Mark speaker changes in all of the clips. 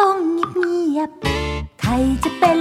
Speaker 1: ต้องเงียบๆใครจะเป็น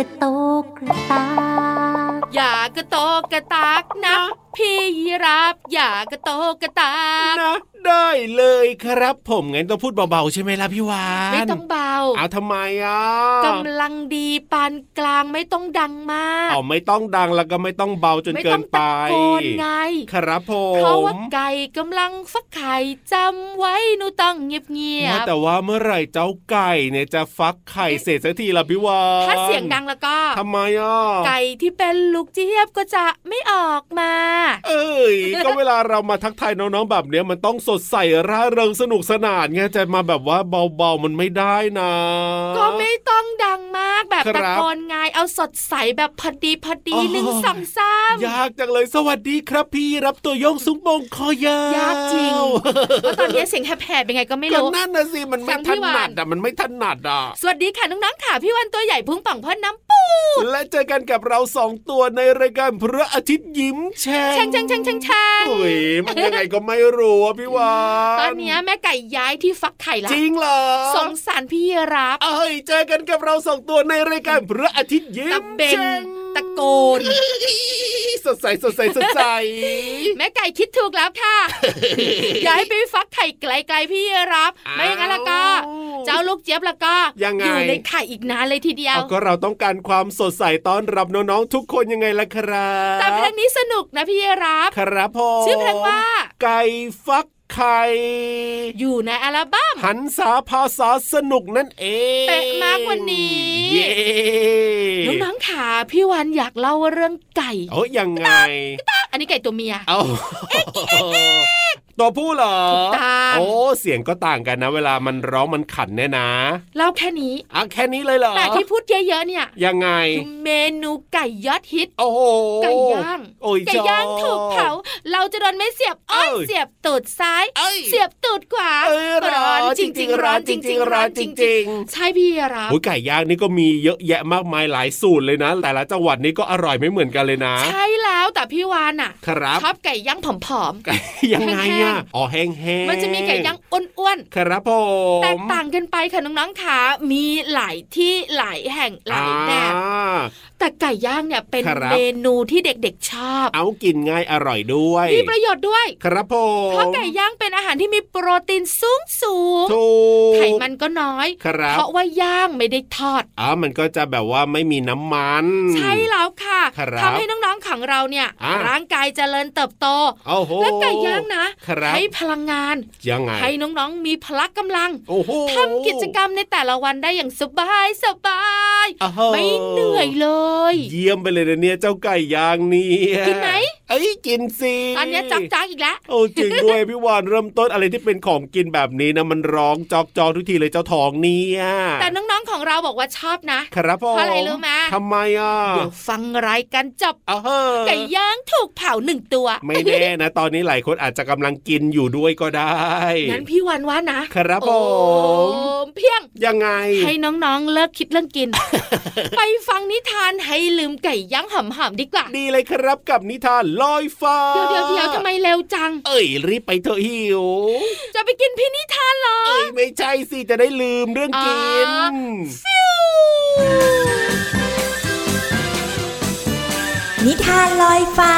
Speaker 1: ระโตกกระตาก
Speaker 2: อย่ากระโตกกระตากนะ พี่ยีรับอย่ากระโตกกระตาก
Speaker 3: นะ ได้เลยครับ ผมงั้นต้องพูดเบาๆใช่ไหมล่ะพี่วาน
Speaker 2: ไม่ต้องเบา
Speaker 3: เอาทำไมอะ
Speaker 2: กำลังดีปานกลางไม่ต้องดังมาก
Speaker 3: เอาไม่ต้องดังแล้วก็ไม่ต้องเบาจน
Speaker 2: ไม่
Speaker 3: เกิ
Speaker 2: ต้อนง
Speaker 3: ไป
Speaker 2: ตะโกนไง
Speaker 3: ครับผม
Speaker 2: เพราะว่าไก่กำลังฟักไข่จำไว้หนูต้องเงียบเงีย
Speaker 3: ว่า
Speaker 2: บ
Speaker 3: แต่ว่าเมื่อไหร่เจ้าไก่เนี่ยจะฟักไข่เสร็จสักทีล่ะพี่วาน
Speaker 2: ถ้าเสียงดังแล้วก็
Speaker 3: ทำไมอะ
Speaker 2: ไก่ที่เป็นลูกเจี๊ยบก็จะไม่ออกมา
Speaker 3: เอ้ยก็เวลาเรามาทักทายน้องๆแบบเนี้ยมันต้องสดใสร่าเริงสนุกสนานไงจะมาแบบว่าเบาๆมันไม่ได้นะ
Speaker 2: ก็ไม่ต้องดังมากแบบ
Speaker 3: ครั
Speaker 2: ตะ
Speaker 3: บ
Speaker 2: โกนไงเอาสดใสแบบพอดีพอดี
Speaker 3: อ๋อ
Speaker 2: หนึ่งสองสาม
Speaker 3: ยากจังเลยสวัสดีครับพี่รับตัวโยงสูงโปงคอยาวยา
Speaker 2: กจริงเพราะตอนนี้เสียงแหบๆเป็นไงก็ไม่
Speaker 3: ก็
Speaker 2: รู้
Speaker 3: นั่นนะสิมันไม่
Speaker 2: ฟังพี่
Speaker 3: ถ
Speaker 2: วาน
Speaker 3: นัดอะมันไม่ถนัดอะ
Speaker 2: สวัสดีค่ะน้องๆค่ะพี่วันตัวใหญ่พุงป่องพ่นน้ำปู
Speaker 3: และเจอกันกับเราสองตัวในรายการพระอาทิตย์ยิ้มแฉ่
Speaker 2: แช่งแช่งแช่งแช่งแช่ง
Speaker 3: โอ้ยมันยังไงก็ไม่รู้อะพี่วาน
Speaker 2: ตอนเนี้ยแม่ไก่ย้ายที่ฟักไข่ละ
Speaker 3: จริงเหรอ
Speaker 2: สงสารพี่รับ
Speaker 3: เอ้ยเจอกันกับเราสองตัวในรายการพระอาทิตย์ยิ้
Speaker 2: ตะ
Speaker 3: ม
Speaker 2: เบง
Speaker 3: แฉ่ง
Speaker 2: ตะโกน
Speaker 3: สดใสสดใสสดใส
Speaker 2: แม่ไก่คิดถูกแล้วค่ะย้ายไปฟักไข่ไกลๆพี่รับ
Speaker 3: อ้าว
Speaker 2: ไม่อย่างนั้นแล้วก็ เจ้าลูกเจี๊ยบแล้วก็
Speaker 3: ยังไง
Speaker 2: อยู่ในไข่อีกนานเลยทีเดียว
Speaker 3: เอาก็เราต้องการความสดใสต้อนรับน้องๆทุกคนยังไงล่ะครับ
Speaker 2: แต่เพลงนี้สนุกนะพี่รับ
Speaker 3: ครับผม
Speaker 2: ชื่อเพลงว่า
Speaker 3: ไก่ฟัก ไข่
Speaker 2: อยู่ในอัลบั้ม
Speaker 3: หันษาภาษาสนุกนั่นเอง
Speaker 2: เป๊ะมากวันนี้
Speaker 3: เย้
Speaker 2: น้องๆขาพี่วันอยากเล่าเรื่องไก่
Speaker 3: โอ้ยยังไง
Speaker 2: อันนี้ไก่ตัวเมีย
Speaker 3: เอา ตัวผู้เหรอ
Speaker 2: ถูกต้อง
Speaker 3: โอ้เสียงก็ต่างกันนะ เวลามันร้องมันขันเนี่ยนะ
Speaker 2: เล่าแค่นี้
Speaker 3: อะแค่นี้เลยเหรอ
Speaker 2: แต่ที่พูดเยอะๆเนี่ย
Speaker 3: ยังไง
Speaker 2: คือเมนูไก่ยอดฮิต
Speaker 3: โอ้โห
Speaker 2: ไก่ย่าง
Speaker 3: โอ้ย
Speaker 2: ไก่ย่าง
Speaker 3: ชอบ
Speaker 2: ถูกเผาเราจะโดนไม่เสียบอ้อย
Speaker 3: เอ้ย
Speaker 2: เสียบตูดซ้าย
Speaker 3: เอ้ย
Speaker 2: เสียบตูดขวา
Speaker 3: เอ้ยร้อนจริง ๆ ร้อนจริง ๆ ร้อนจริง ๆ
Speaker 2: ใช่พี่รับ
Speaker 3: โอ้ยไก่ย่างนี่ก็มีเยอะแยะมากมายหลายสูตรเลยนะ แต่ละจังหวัดนี่ก็อร่อยไม่เหมือนกันเลยนะ
Speaker 2: ใช่แล้วแต่พี่วานอะ
Speaker 3: ครับ
Speaker 2: ชอบไก่ย่างผอม
Speaker 3: ไก่ยังไง
Speaker 2: แห้
Speaker 3: อะ
Speaker 2: ง
Speaker 3: อ๋อแห้งแห้ง
Speaker 2: ๆมันจะมีไก่ย่างอ้วน
Speaker 3: ครับผ
Speaker 2: ๆ
Speaker 3: ม
Speaker 2: แตกต่างกันไปค่ะน้องๆขามีหลายที่หลายแห่งหลายแบบ
Speaker 3: อ่า
Speaker 2: แต่ไก่ย่างเนี่ยเป็น
Speaker 3: ครับ
Speaker 2: เมนูที่เด็กๆชอบ
Speaker 3: เอากินง่ายอร่อยด้วย
Speaker 2: มีประโยชน์ด้วย
Speaker 3: ครับผม
Speaker 2: เพราะไก่ย่างเป็นอาหารที่มีโปรตีนสูงสูง
Speaker 3: ถูก
Speaker 2: ไขมันก็น้อย
Speaker 3: ครับ
Speaker 2: เพราะว่าย่างไม่ได้ทอด
Speaker 3: อ๋อมันก็จะแบบว่าไม่มีน้ำมัน
Speaker 2: ใช่แล้วค่ะ
Speaker 3: ครับ
Speaker 2: ทำให้น้องๆของเราเนี่ย
Speaker 3: อ่า
Speaker 2: ร่างกายเจริญเติบโต
Speaker 3: โอ้โห
Speaker 2: และไก่ย่างนะครับให้พลังงาน
Speaker 3: ยังไง
Speaker 2: ให้น้องๆ มีพละกำลัง
Speaker 3: โอ้โห
Speaker 2: ทำกิจกรรมในแต่ละวันได้อย่างสบายสบาย
Speaker 3: อ้โห
Speaker 2: ไม่เหนื่อยเลย
Speaker 3: เยี่ยมไปเลยนะเนี่ยเจ้าไก่ย่างเนี่ย
Speaker 2: กินไหม
Speaker 3: เอ้ยกินสิ
Speaker 2: ตอนเนี้ยจักจักอีกแล้ว
Speaker 3: โอ้จริงด้วยพี่วานเริ่มต้นอะไรที่เป็นของกินแบบนี้นะมันร้องจอกจอกทุกทีเลยเจ้าทองเนี่ย
Speaker 2: แต่น้องๆของเราบอกว่าชอบนะ
Speaker 3: ครับผม
Speaker 2: เพราะอะไรรู้ไหม
Speaker 3: ทำไมอะ
Speaker 2: เดี๋ยวฟังรายการจบ
Speaker 3: เอาเฮ้อ
Speaker 2: ไก่ย่างถูกเผาหนึ่งตัว
Speaker 3: ไม่แน่นะ ตอนนี้หลายคนอาจจะกำลังกินอยู่ด้วยก็ได้
Speaker 2: งั้นพี่วันว่านะครับ
Speaker 3: ผ
Speaker 2: โอ้
Speaker 3: ม
Speaker 2: เพียง
Speaker 3: ยังไง
Speaker 2: ให้น้องๆเลิกคิดเรื่องกิน ไปฟังนิทานให้ลืมไก่ย่างหำๆดีกว่า
Speaker 3: ดีเลยครับกับนิทานลอยฟ้า
Speaker 2: เดี๋ยวเดี๋ยวเดี๋ยวทำไมเร็วจัง
Speaker 3: เอ้ยรีบไปเถอะหิว
Speaker 2: จะไปกินพี่นิทานเหรอ
Speaker 3: เอ้ยไม่ใช่สิจะได้ลืมเรื่องกิน
Speaker 2: อ๋อ
Speaker 4: นิทานลอยฟ้า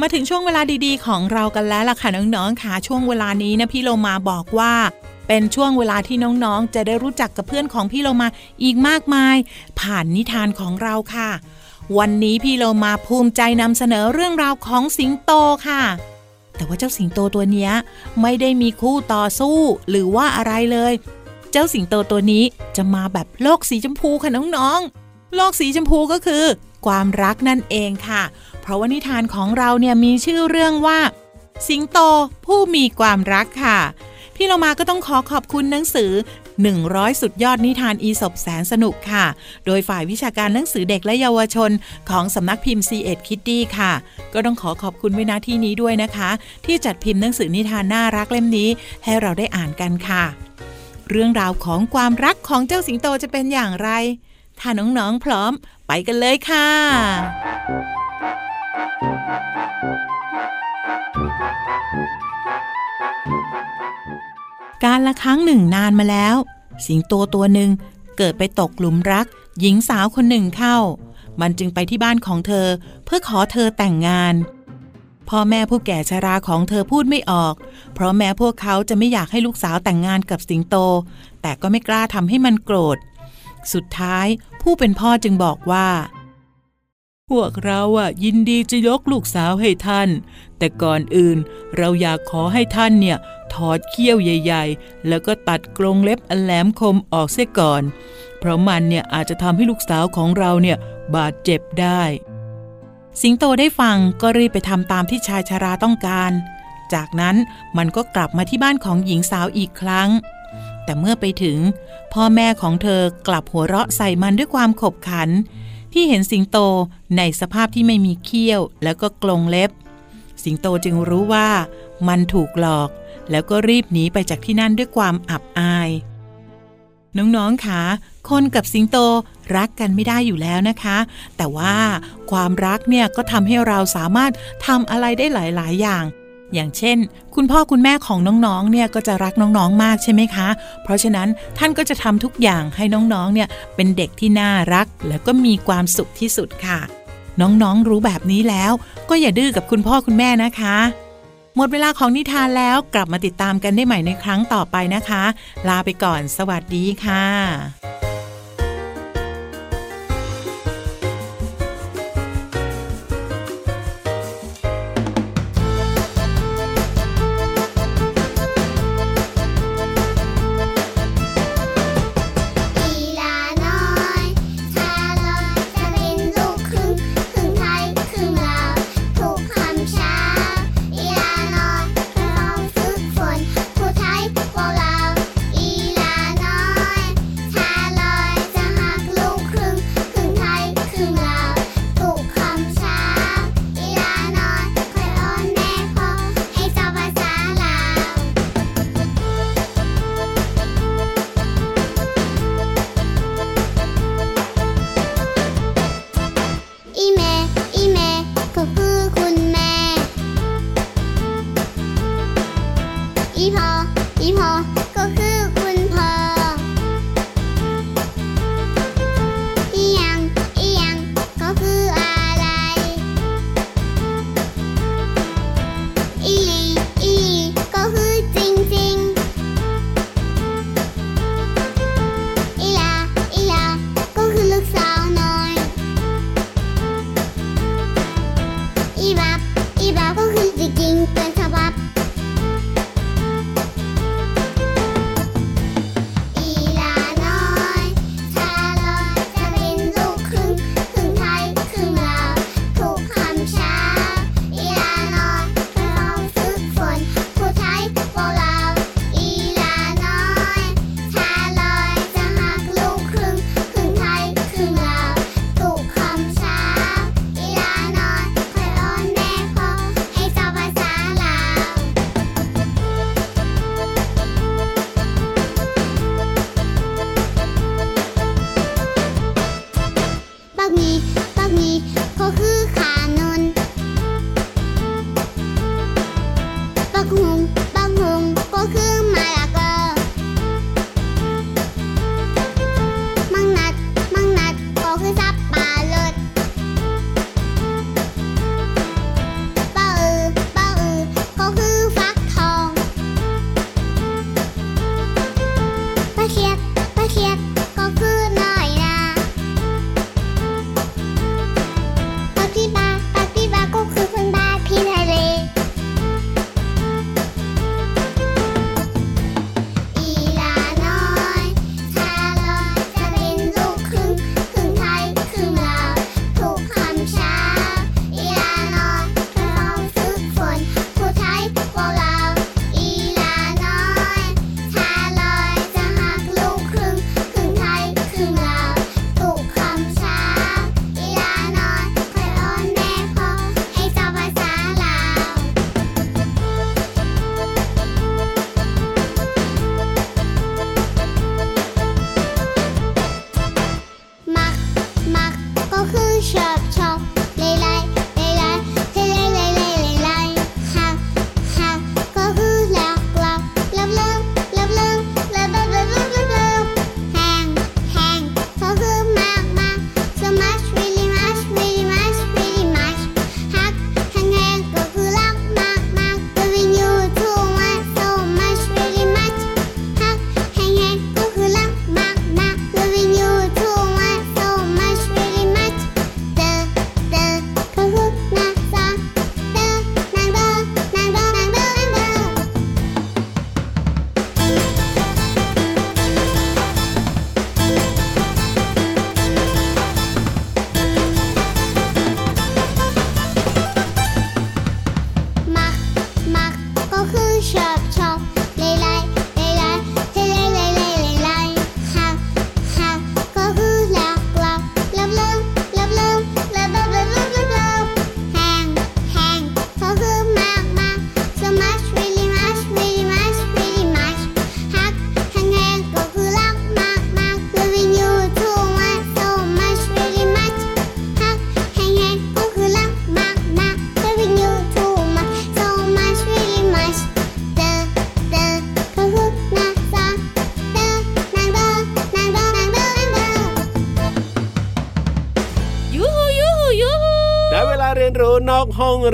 Speaker 5: มาถึงช่วงเวลาดีๆ ของเรากันแล้วล่ะค่ะน้องๆค่ะช่วงเวลานี้นะพี่โลมาบอกว่า เป็นช่วงเวลาที่น้องๆ จะได้รู้จักกับเพื่อนของพี่โลมาอีกมากมาย ผ่านนิทานของเราค่ะ วันนี้พี่โลมาภูมิใจนำเสนอเรื่องราวของสิงโตค่ะ แต่ว่าเจ้าสิงโตตัวนี้ไม่ได้มีคู่ต่อสู้ หรือว่าอะไรเลย เจ้าสิงโตตัวนี้จะมาแบบโลกสีชมพูค่ะน้องๆโลกสีชมพูก็คือ ความรักนั่นเองค่ะ เพราะว่านิทานของเราเนี่ยมีชื่อเรื่องว่า สิงโตผู้มีความรักค่ะ พี่เรามาก็ต้องขอขอบคุณหนังสือ 100 สุดยอดนิทานอีสบแสนสนุกค่ะ โดยฝ่ายวิชาการหนังสือเด็กและเยาวชน ของสำนักพิมพ์ c ีเอ็ดคิตตี้ค่ะ ก็ต้องขอขอบคุณไว้ณที่นี้ด้วยนะคะ ที่จัดพิมพ์หนังสือนิทานน่ารักเล่มนี้ ให้เราได้อ่านกันค่ะ เรื่องราวของความรักของเจ้าสิงโตจะเป็นอย่างไรถ้าน้องๆพร้อมไปกันเลยค่ะ การละครั้งหนึ่งนานมาแล้ว สิงโตตัวหนึ่งเกิดไปตกหลุมรัก หญิงสาวคนหนึ่งเข้า มันจึงไปที่บ้านของเธอ เพื่อขอเธอแต่งงานพ่อแม่ผู้แก่ชราของเธอพูดไม่ออก เพราะแม้พวกเขาจะไม่อยากให้ลูกสาวแต่งงานกับสิงโต แต่ก็ไม่กล้าทำให้มันโกรธ สุดท้ายผู้เป็นพ่อจึงบอกว่า พวกเราอะยินดีจะยกลูกสาวให้ท่าน แต่ก่อนอื่นเราอยากขอให้ท่านเนี่ยถอดเขี้ยวใหญ่ ๆ แล้วก็ตัดกรงเล็บอันแหลมคมออกเสียก่อน เพราะมันเนี่ยอาจจะทำให้ลูกสาวของเราเนี่ยบาดเจ็บได้ สิงโตได้ฟังก็รีบไปทำตามที่ชายชาราต้องการ จากนั้นมันก็กลับมาที่บ้านของหญิงสาวอีกครั้ง แต่เมื่อไปถึง พ่อแม่ของเธอกลับหัวเราะใส่มันด้วยความขบขัน ที่เห็นสิงโตในสภาพที่ไม่มีเขี้ยวแล้วก็กรงเล็บ สิงโตจึงรู้ว่ามันถูกหลอก แล้วก็รีบหนีไปจากที่นั่นด้วยความอับอาย น้องๆคะคนกับสิงโตรักกันไม่ได้อยู่แล้วนะคะ แต่ว่าความรักเนี่ยก็ทำให้เราสามารถทำอะไรได้หลาย ๆ อย่าง อย่างเช่น คุณพ่อคุณแม่ของน้องๆ เนี่ยก็จะรักน้องๆ มากใช่ไหมคะ เพราะฉะนั้นท่านก็จะทำทุกอย่างให้น้องๆ เนี่ยเป็นเด็กที่น่ารัก แล้วก็มีความสุขที่สุดค่ะ น้องๆ รู้แบบนี้แล้ว ก็อย่าดื้อกับคุณพ่อคุณแม่นะคะ หมดเวลาของนิทานแล้วกลับมาติดตามกันได้ใหม่ในครั้งต่อไปนะคะ ลาไปก่อน สวัสดีค่ะ
Speaker 6: อีพอ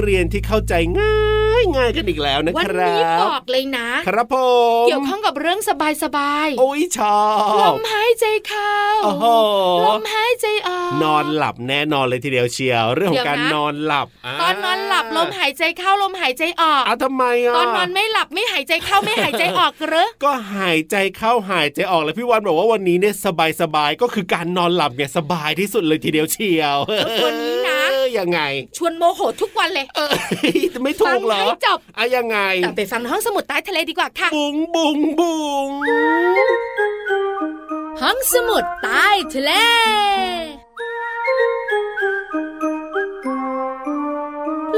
Speaker 3: เรียนที่เข้าใจง่ายง่ายกันอีกแล้วนะ
Speaker 2: วัน
Speaker 3: ครั
Speaker 2: นี้
Speaker 3: บ
Speaker 2: บอกเลยนะ
Speaker 3: ครับผม
Speaker 2: เกี่ยวข้องกับเรื่องสบาย
Speaker 3: โอ้ยชอ
Speaker 2: ๆล
Speaker 3: บ
Speaker 2: มหายใจเข้า
Speaker 3: โอ้โห
Speaker 2: ลมหายใจออก
Speaker 3: นอนหลับแน่นอนเลยทีเดียวเชียว เรื่องของการ
Speaker 2: เดี๋ยวนะ
Speaker 3: นอนหลับ
Speaker 2: ตอนนอนหลับลมหายใจเข้าลมหายใจออก
Speaker 3: เอาทำไมอะ
Speaker 2: ตอนนอนไม่หลับไม่หายใจเข้าไม่หายใจออกเหรอ
Speaker 3: ก็หายใจเข้าหายใจออกเลยพี่วันบอกว่าวันนี้เนี่ยสบายสบายๆก็คือการนอนหลับเนี่ยสบายที่สุดเลยทีเดียวเชียว
Speaker 2: ตัวนี้นะ
Speaker 3: เออ ยังไง
Speaker 2: ชวนโมโหทุกวันเลย
Speaker 3: เออไม่ถู
Speaker 2: ฟั
Speaker 3: กเหรอ
Speaker 2: ให้จบ
Speaker 3: อะยังไง
Speaker 2: แต่ไปฟังในห้องสมุดใต้ทะเลดีกว่าค่ะ
Speaker 3: บุงบุงบุง
Speaker 2: ห้องสมุดใต้ทะเล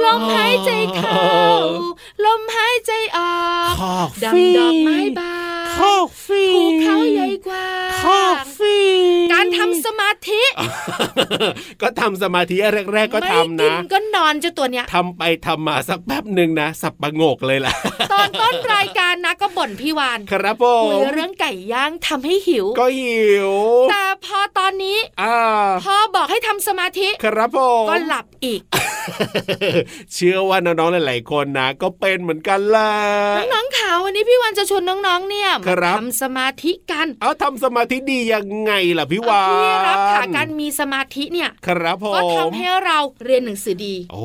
Speaker 2: ลมหายใจเข้าลมหายใจออก
Speaker 3: คอก
Speaker 2: ดัง
Speaker 3: ฟี่
Speaker 2: ดอกไม้บาน
Speaker 3: คอกฟี่
Speaker 2: ภูเขาใหญ่กว่า
Speaker 3: คอกฟี่
Speaker 2: การทำสมาธิ
Speaker 3: ก็ทำสมาธิแรก ๆ ก็ทำ
Speaker 2: ไม่กิ
Speaker 3: นะ
Speaker 2: นก็นอนเจ้าตัวเนี้ย
Speaker 3: ทำไปทำมาสักแป๊บหนึ่งนะสับประงกเลยล่ะ
Speaker 2: ตอนต้นรายการนะก็บ่นพี่วาน
Speaker 3: ครับผ
Speaker 2: คุย
Speaker 3: ม
Speaker 2: เรื่องไก่ย่างทำให้หิว
Speaker 3: ก็หิว
Speaker 2: แต่พอตอนนี้
Speaker 3: อ่า
Speaker 2: พอบอกให้ทำสมาธิ
Speaker 3: ครับผม
Speaker 2: ก็หลับอีก
Speaker 3: เชื่อว่าน้องๆหลายๆคนนะ ก็เป็นเหมือนกันแหละ
Speaker 2: น้องๆขาววันนี้พี่วันจะชวนน้องๆเนี่ย
Speaker 3: ครั
Speaker 2: มา
Speaker 3: บ
Speaker 2: ทำสมาธิกัน
Speaker 3: เอาทำสมาธิดียังไงล่ะพี่วาน
Speaker 2: พี่รับค่ะการมีสมาธิเนี่ย
Speaker 3: ครับผม
Speaker 2: ก็ทำให้เราเรียนหนังสือดี
Speaker 3: โอ้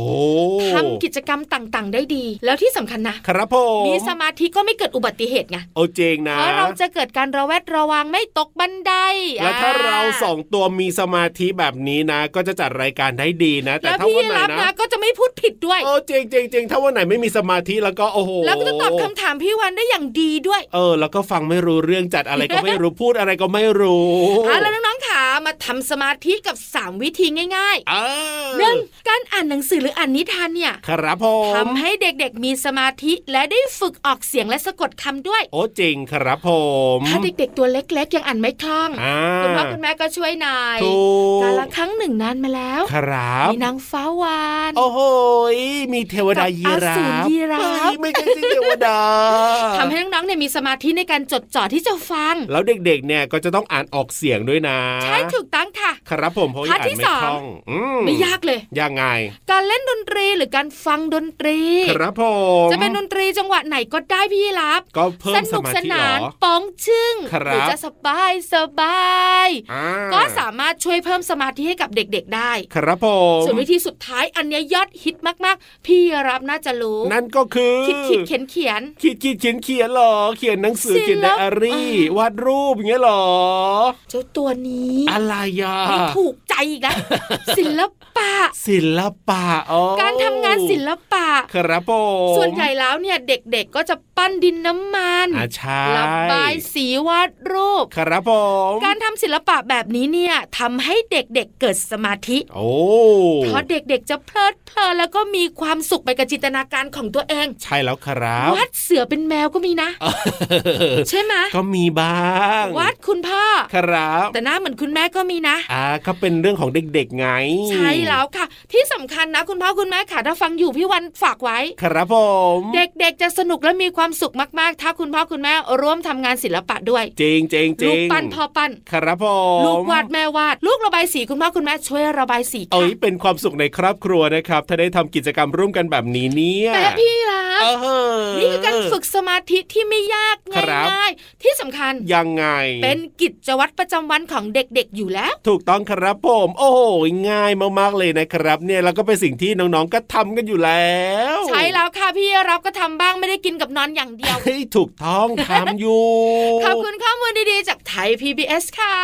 Speaker 2: ทำกิจกรรมต่างๆ ได้ดี แล้วที่สำคัญนะครับ
Speaker 3: ผม
Speaker 2: มีสมาธิก็ไม่เกิดอุบัติเหตุไง
Speaker 3: โอเจงนะ
Speaker 2: เพราะเราจะเกิดการระแวดระวังไม่ตกบันได
Speaker 3: แล้วถ้า
Speaker 2: อ่
Speaker 3: เราสองตัวมีสมาธิแบบนี้นะ ก็จะจัดรายการได้ดีนะ แต่
Speaker 2: แล้ว
Speaker 3: ถ้า
Speaker 2: พี่
Speaker 3: วันไหน
Speaker 2: รับ
Speaker 3: นะ
Speaker 2: นะก็จะไม่พูดผิดด้วย
Speaker 3: โอ้เจงเจงเจงถ้าวันไหนไม่มีสมาธิแล้วก็โอ้โห
Speaker 2: แล้วก็จะตอบคำถามพี่วันได้อย่างดีด้วย
Speaker 3: เออ แล้วก็ฟังไม่รู้เรื่องจัดอะไรก็ไม่รู้พูดอะไรก็ไม่รู้
Speaker 2: อะแล้วน้องๆขามาทำสมาธิกับ 3 วิธีง่าย
Speaker 3: เออ
Speaker 2: ๆหนึ่งการอ่านหนังสือหรืออ่านนิทานเนี่ย
Speaker 3: ครับผม
Speaker 2: ทำให้เด็กๆมีสมาธิและได้ฝึกออกเสียงและสะกดคำด้วย
Speaker 3: โอ้จริงครับผม
Speaker 2: ถ้าเด็กๆตัวเล็กๆ ยังอ่านไม่คล่อง
Speaker 3: อ่า
Speaker 2: คุณพ่อคุณแม่ก็ช่วยหน่อย
Speaker 3: ถูก
Speaker 2: กาละครั้งหนึ่งนานมาแล้ว
Speaker 3: ครับ
Speaker 2: มีนางฟ้าวาน
Speaker 3: โอ้โหยมีเทวดายีรา
Speaker 2: กับอสูร
Speaker 3: ฟ
Speaker 2: ยีราฟ
Speaker 3: เฮ้ยไม่ใช่สิเทวดา
Speaker 2: ทำให้น้องๆเนี่ยมีสมาธิในการจดจ่อที่จะฟัง
Speaker 3: แล้วเด็กๆเนี่ยก็จะต้องอ่านออกเสียงด้วยนะ
Speaker 2: ใช่ถูกต้องค่ะ
Speaker 3: ครับผมเพราะ
Speaker 2: พาร์ท
Speaker 3: อ่าน
Speaker 2: ที่
Speaker 3: ไม่
Speaker 2: สอง
Speaker 3: คล่องอื
Speaker 2: ไม่ยากเลย
Speaker 3: ยังไง
Speaker 2: การเล่นดนตรีหรือการฟังดนตรี
Speaker 3: ครับผม
Speaker 2: จะเป็นดนตรีจังหวะไหนก็ได้พี่รับ
Speaker 3: ก็เพิ่
Speaker 2: ส
Speaker 3: มส
Speaker 2: นุก
Speaker 3: มา
Speaker 2: ส
Speaker 3: ธิเหร
Speaker 2: นาน
Speaker 3: อ
Speaker 2: ปองชึ่ง
Speaker 3: ครับ
Speaker 2: หรือจะสบายสบาย
Speaker 3: อ่า
Speaker 2: ก็สามารถช่วยเพิ่มสมาธิให้กับเด็กๆได้
Speaker 3: ครับผม
Speaker 2: ส่วนวิธีสุดท้ายอันเนี้ยยอดฮิตมากๆ พี่รับน่าจะรู้
Speaker 3: นั่นก็คือ
Speaker 2: คิดคิดเขียนเขียน
Speaker 3: คิดคิดเขียนเขียนเหรอ เขียนหนังสือ
Speaker 2: ศิลปะ
Speaker 3: เขียนไดอารี่วาดรูปอย่างเงี้ยเหรอ
Speaker 2: เจ้าตัวนี้
Speaker 3: อะไรอะ
Speaker 2: ไม่ถูกใจอีกแล้วศิล ปะ
Speaker 3: ศิลปะอ๋อ
Speaker 2: การทำงานศิลปะ
Speaker 3: ครับผม
Speaker 2: ส่วนใหญ่แล้วเนี่ยเด็กๆก็จะปั้นดินน้ำมัน
Speaker 3: อ่าใช่
Speaker 2: ระบายสีวาดรูป
Speaker 3: ครับผม
Speaker 2: การทำศิลปะแบบนี้เนี่ยทำให้เด็กๆเกิดสมาธิ
Speaker 3: โอ้
Speaker 2: เพราะเด็กๆจะเพลิดเพลินแล้วก็มีความสุขไปกับจินตนาการของตัวเอง
Speaker 3: ใช่แล้วครับ
Speaker 2: วาดเสือเป็นแมวก็มีนะ ใช่ไหม
Speaker 3: ก็มีบ้าง
Speaker 2: วาดคุณพ่อ
Speaker 3: ครับ
Speaker 2: แต่หน้าเหมือนคุณแม่ก็มีนะ
Speaker 3: อ่าก็เป็นเรื่องของเด็กๆไง
Speaker 2: ใช่แล้วค่ะ ที่สำคัญนะคุณพ่อคุณแม่ค่ะถ้าฟังอยู่พี่วันฝากไว้
Speaker 3: ครับผม
Speaker 2: เด็กๆจะสนุกและมีความสุขมากๆ ถ้าคุณพ่อคุณแม่ร่วมทำงานศิลปะด้วย
Speaker 3: จริงจริงจริ
Speaker 2: ลู
Speaker 3: ง
Speaker 2: กปั้นพ่อปั้น
Speaker 3: ครับผม
Speaker 2: ลูกวาดแม่วาด ลูกระบายสีคุณพ่อคุณแม่ช่วยระบายสี
Speaker 3: เอ้
Speaker 2: ค่ะ
Speaker 3: ยเป็นความสุขในครอบครัวนะครับ ถ้าได้ทำกิจกรรมร่วมกันแบบนี้เนี่ย
Speaker 2: แต่พี่รัก
Speaker 3: เออ
Speaker 2: นี่คือการฝึกสมาธิที่ไม่ยาก
Speaker 3: ครับ
Speaker 2: ง่ายๆที่สำคัญ
Speaker 3: ยังไง
Speaker 2: เป็นกิจวัตรประจำวันของเด็กๆอยู่แล้ว
Speaker 3: ถูกต้องครับผม โอ้โหง่ายมากๆ เลยนะครับ เนี่ยแล้วก็เป็นสิ่งที่น้องๆก็ทำกันอยู่แล้ว
Speaker 2: ใช่แล้วค่ะพี่รับก็ทำบ้างไม่ได้กินกับนอนอย่างเดียว
Speaker 3: เฮ้ยถูกต้องทำอยู่
Speaker 2: ขอบคุณข้อมูลดีๆ จากไทย PBS ค่ะ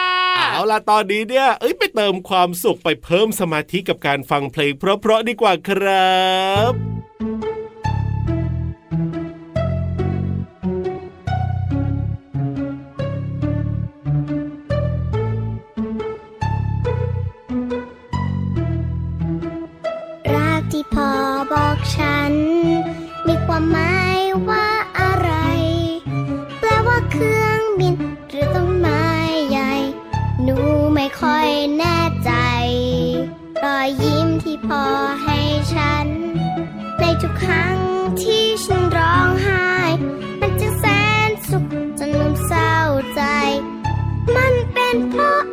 Speaker 3: เอาล่ะตอนนี้เนี่ยเอ้ยไปเติมความสุขไปเพิ่มสมาธิกับการฟังเพลงเพราะๆดีกว่าครับ
Speaker 6: บอกฉัน มีความหมายว่าอะไร แปลว่าเครื่องบิน หรือต้นไม้ใหญ่ หนูไม่ค่อยแน่ใจ รอยยิ้มที่พอให้ฉัน ในทุกครั้งที่ฉันร้องไห้ มันจะแสนสุขจนลืมเศร้าใจ มันเป็นเพราะ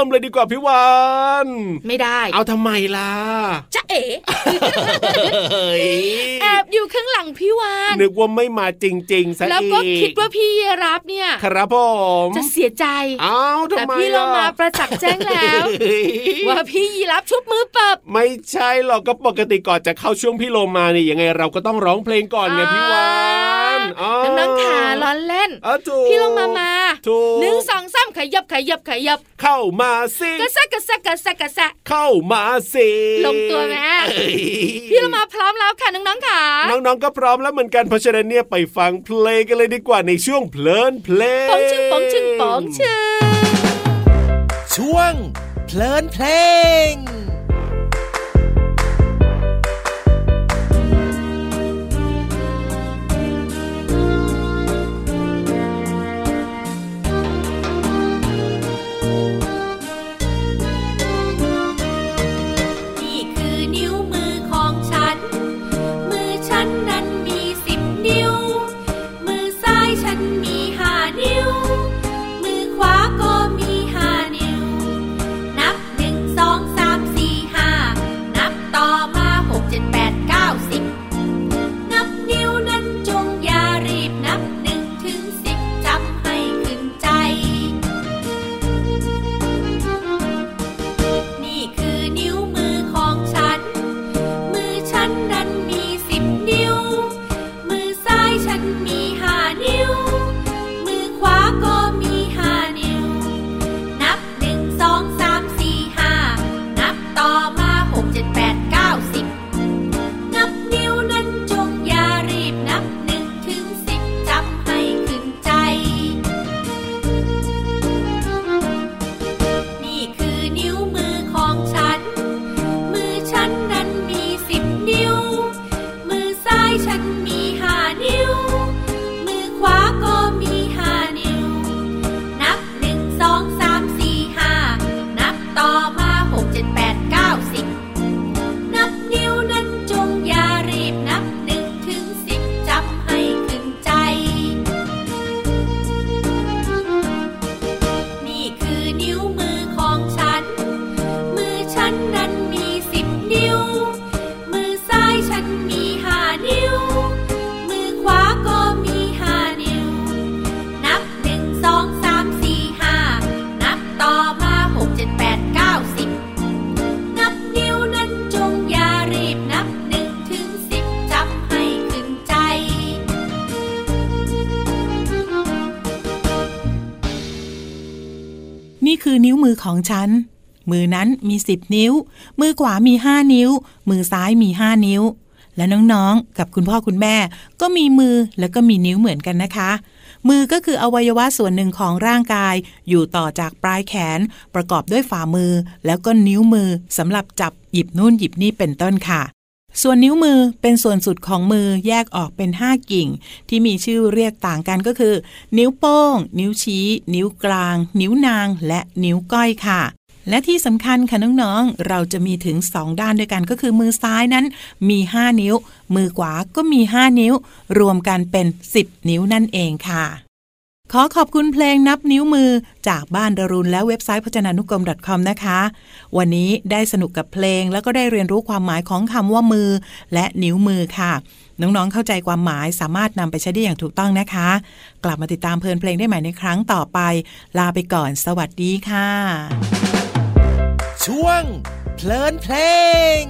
Speaker 2: ริ่
Speaker 3: มเลยดีกว่าพี่วาน
Speaker 2: ไม่ได้
Speaker 3: เอาทำไมล่ะ
Speaker 2: จะเอ๋แอบอยู่ข้างหลังพี่วาน
Speaker 3: นึกว่าไม่มาจริงๆซะ
Speaker 2: แล้ว
Speaker 3: ก็
Speaker 2: คิดว่าพี่รับเนี่ย
Speaker 3: ครับผม
Speaker 2: จะเสียใจ
Speaker 3: อาทำไมแต่
Speaker 2: พี่เรามาประจักษ์แจ้งแล้ว ว่าพี่ยีรับชุบมือเปิบ
Speaker 3: ไม่ใช่หรอกก็ปกติก่อนจะเข้าช่วงพี่โลมาเนี่ยยังไงเราก็ต้องร้องเพลงก่อนไงพี่วาน
Speaker 2: น้องๆขาล้อนเล่นพี่ลงมามาหนึ่งสองสามขยับขยับขยับ
Speaker 3: เข้ามาสิ
Speaker 2: กระแซกระแซกระแซกระแซ
Speaker 3: เข้ามาสิ
Speaker 2: ลงตัวแม่พี่ลงมาพร้อมแล้วค่ะน้องๆขา
Speaker 3: น้องๆก็พร้อมแล้วเหมือนกันเพราะฉะนั้นเนี่ยไปฟังเพลงกันเลยดีกว่าในช่วงเพลินเพลง
Speaker 2: ป๋องชิงป๋องชิงป๋องชิง
Speaker 7: ช่วงเพลินเพลง
Speaker 1: ของฉัน มือนั้นมีสิบนิ้ว มือขวามีห้านิ้ว มือซ้ายมีห้านิ้ว และ
Speaker 5: น้องๆ กับคุณพ่อคุณแม่ ก็มีมือแล้วก็มีนิ้วเหมือนกันนะคะ มือก็คืออวัยวะส่วนหนึ่งของร่างกาย อยู่ต่อจากปลายแขน ประกอบด้วยฝ่ามือ แล้วก็นิ้วมือสำหรับจับหยิบนู่นหยิบนี่เป็นต้นค่ะ ส่วนนิ้วมือเป็นส่วนสุดของมือแยกออกเป็น 5 กิ่ง ที่มีชื่อเรียกต่างกันก็คือ นิ้วโป้ง นิ้วชี้ นิ้วกลาง นิ้วนาง และนิ้วก้อยค่ะ และที่สำคัญค่ะน้องๆ เราจะมีถึง 2 ด้านด้วยกันก็คือมือซ้ายนั้นมี 5 นิ้ว มือขวาก็มี 5 นิ้ว รวมกันเป็น 10 นิ้วนั่นเองค่ะ ขอขอบคุณเพลงนับนิ้วมือจากบ้านดารุณและเว็บไซต์พจนานุกรม .com นะคะ วันนี้ได้สนุกกับเพลงแล้วก็ได้เรียนรู้ความหมายของคำว่ามือ และนิ้วมือค่ะ น้องๆเข้าใจความหมายสามารถนำไปใช้ได้อย่างถูกต้องนะคะ กลับมาติดตามเพลินเพลงได้ใหม่ในครั้งต่อไป ลาไปก่อน สวัสดีค่ะ
Speaker 6: ช่วง เพลินเพลง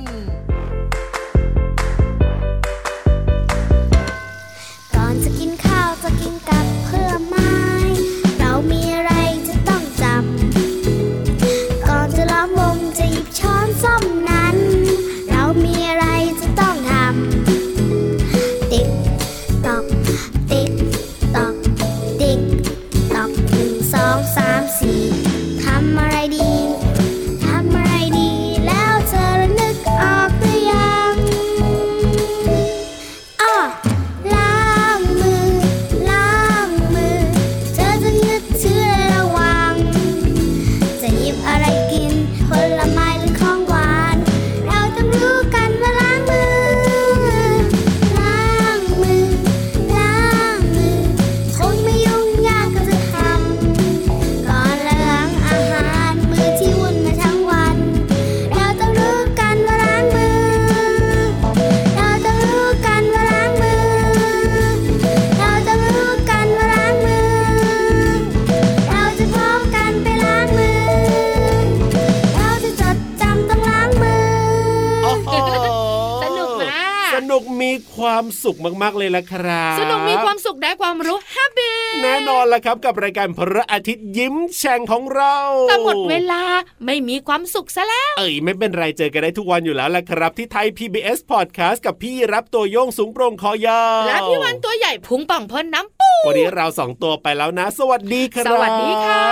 Speaker 8: ความ
Speaker 2: สุ
Speaker 3: ขมากๆเลยละครับ
Speaker 2: สนุกมีความสุขได้ความรู้แฮปปี้
Speaker 3: แน่นอนละครับกับรายการพระอาทิตย์ยิ้มแฉ่งของเรา
Speaker 2: แต่หมดเวลาไม่มีความสุขซะแล้ว
Speaker 3: เอ้ยไม่เป็นไรเจอกันได้ทุกวันอยู่แล้วละครับ ที่ไทย PBS Podcast กับพี่รับตัวโยงสูงโปร่งคอยาว
Speaker 2: และพี่วันตัวใหญ่พุงป่องพ่นน้ำปู
Speaker 3: วันนี้เราสองตัวไปแล้วนะ สวัสดีครับ
Speaker 2: สวัสดีค่ะ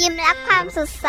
Speaker 8: ยิ้มรับความสดใส